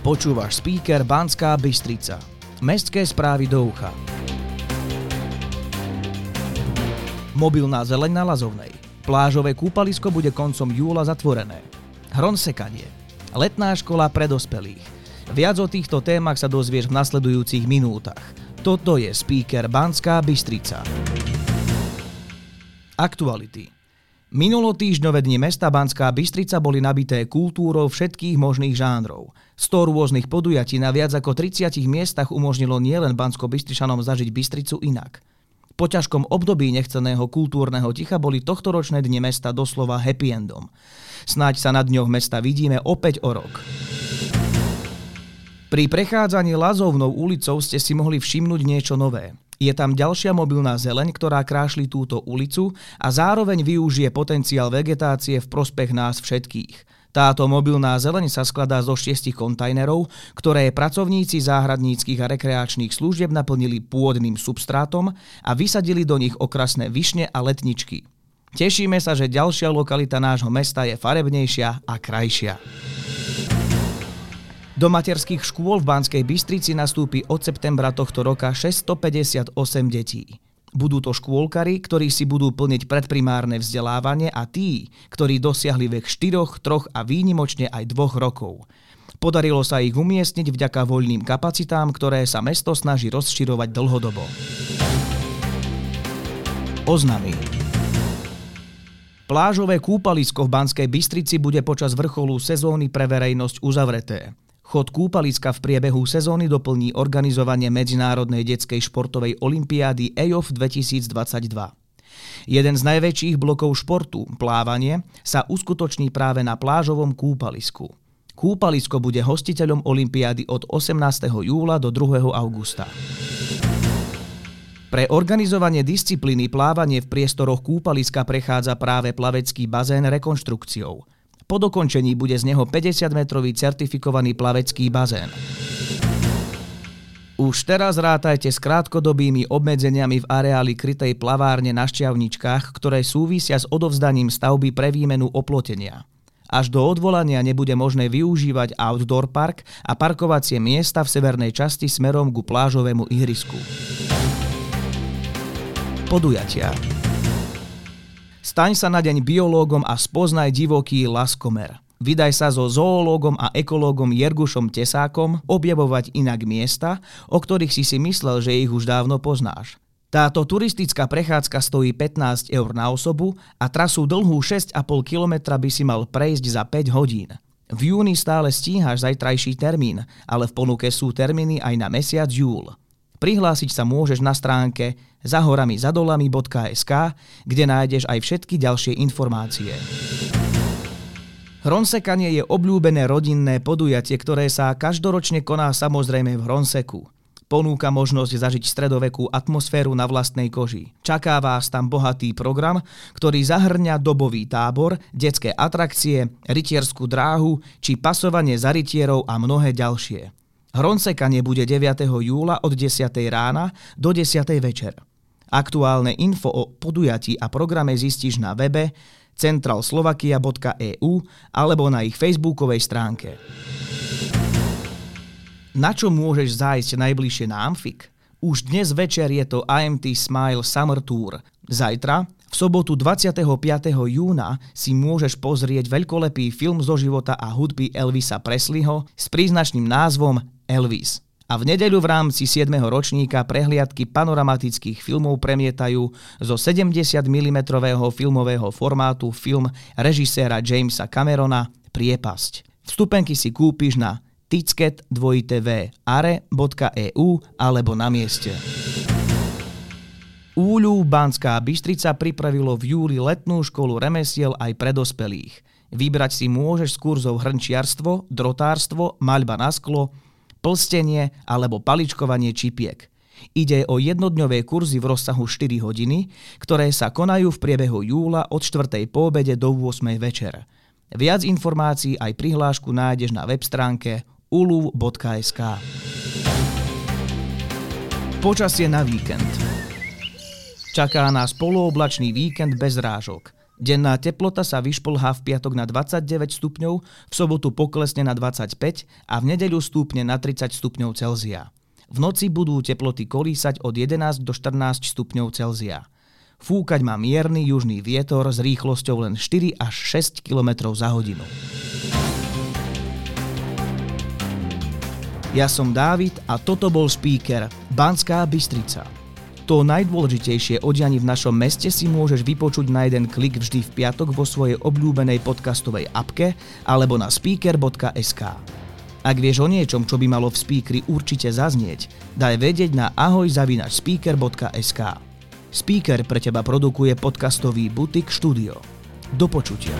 Počúvaš speaker Banská Bystrica. Mestské správy do ucha. Mobilná zeleň na Lazovnej. Plážové kúpalisko bude koncom júla zatvorené. Hronsekanie. Letná škola pre dospelých. Viac o týchto témach sa dozvieš v nasledujúcich minútach. Toto je speaker Banská Bystrica. Aktuality. Minulotýždňové dni mesta Banská Bystrica boli nabité kultúrou všetkých možných žánrov. 100 rôznych podujatí na viac ako 30 miestach umožnilo nielen Bansko-Bystričanom zažiť Bystricu inak. Po ťažkom období nechceného kultúrneho ticha boli tohtoročné dni mesta doslova happy endom. Snáď sa na dňoch mesta vidíme opäť o rok. Pri prechádzaní Lazovnou ulicou ste si mohli všimnúť niečo nové. Je tam ďalšia mobilná zeleň, ktorá krášli túto ulicu a zároveň využije potenciál vegetácie v prospech nás všetkých. Táto mobilná zeleň sa skladá zo šiestich kontajnerov, ktoré pracovníci záhradníckých a rekreačných služieb naplnili pôdnym substrátom a vysadili do nich okrasné višne a letničky. Tešíme sa, že ďalšia lokalita nášho mesta je farebnejšia a krajšia. Do materských škôl v Banskej Bystrici nastúpi od septembra tohto roka 658 detí. Budú to škôlkari, ktorí si budú plniť predprimárne vzdelávanie a tí, ktorí dosiahli vek 4, 3 a výnimočne aj 2 rokov. Podarilo sa ich umiestniť vďaka voľným kapacitám, ktoré sa mesto snaží rozširovať dlhodobo. Oznamy. Plážové kúpalisko v Banskej Bystrici bude počas vrcholu sezóny pre verejnosť uzavreté. Chod kúpaliska v priebehu sezóny doplní organizovanie Medzinárodnej detskej športovej olimpiády EOF 2022. Jeden z najväčších blokov športu, plávanie, sa uskutoční práve na plážovom kúpalisku. Kúpalisko bude hostiteľom olympiády od 18. júla do 2. augusta. Pre organizovanie disciplíny plávanie v priestoroch kúpaliska prechádza práve plavecký bazén rekonštrukciou. Po dokončení bude z neho 50-metrový certifikovaný plavecký bazén. Už teraz rátajte s krátkodobými obmedzeniami v areáli krytej plavárne na Šťavničkách, ktoré súvisia s odovzdaním stavby pre výmenu oplotenia. Až do odvolania nebude možné využívať outdoor park a parkovacie miesta v severnej časti smerom ku plážovému ihrisku. Podujatia. Staň sa na deň biológom a spoznaj divoký laskomer. Vydaj sa so zoológom a ekológom Jergušom Tesákom objavovať inak miesta, o ktorých si si myslel, že ich už dávno poznáš. Táto turistická prechádzka stojí 15 eur na osobu a trasu dlhú 6,5 km by si mal prejsť za 5 hodín. V júni stále stíhaš zajtrajší termín, ale v ponuke sú termíny aj na mesiac júl. Prihlásiť sa môžeš na stránke zahoramizadolami.sk, kde nájdeš aj všetky ďalšie informácie. Hronsekanie je obľúbené rodinné podujatie, ktoré sa každoročne koná samozrejme v Hronseku. Ponúka možnosť zažiť stredovekú atmosféru na vlastnej koži. Čaká vás tam bohatý program, ktorý zahrňa dobový tábor, detské atrakcie, rytierskú dráhu či pasovanie za rytierov a mnohé ďalšie. Hronsekanie bude 9. júla od 10. rána do 10. večer. Aktuálne info o podujatí a programe zistíš na webe centralslovakia.eu alebo na ich facebookovej stránke. Na čo môžeš zájsť najbližšie na Amfik? Už dnes večer je to IMT Smile Summer Tour. Zajtra, v sobotu 25. júna, si môžeš pozrieť veľkolepý film zo života a hudby Elvisa Presleyho s príznačným názvom Elvis. A v nedeľu v rámci 7. ročníka prehliadky panoramatických filmov premietajú zo 70 mm filmového formátu film režiséra Jamesa Camerona Priepasť. Vstupenky si kúpiš na ticket are.eu alebo na mieste. Úľu Banská Bystrica pripravilo v júli letnú školu remesiel aj pre dospelých. Vybrať si môžeš z kurzov hrnčiarstvo, drotárstvo, maľba na sklo, plstenie alebo paličkovanie čipiek. Ide o jednodňové kurzy v rozsahu 4 hodiny, ktoré sa konajú v priebehu júla od 4. po obede do 8. večer. Viac informácií aj prihlášku nájdeš na web stránke ulu.sk. Počasie na víkend. Čaká nás polooblačný víkend bez rážok. Denná teplota sa vyšplhá v piatok na 29 stupňov, v sobotu poklesne na 25 a v nedeľu stúpne na 30 stupňov Celzia. V noci budú teploty kolísať od 11 do 14 stupňov Celzia. Fúkať má mierny južný vietor s rýchlosťou len 4 až 6 km za hodinu. Ja som Dávid a toto bol speaker Banská Bystrica. To najdôležitejšie o v našom meste si môžeš vypočuť na jeden klik vždy v piatok vo svojej obľúbenej podcastovej apke alebo na speaker.sk. Ak vieš o niečom, čo by malo v speakeri určite zaznieť, daj vedieť na ahojzavinačspeaker.sk. Speaker pre teba produkuje podcastový Butik Studio. Do počutia.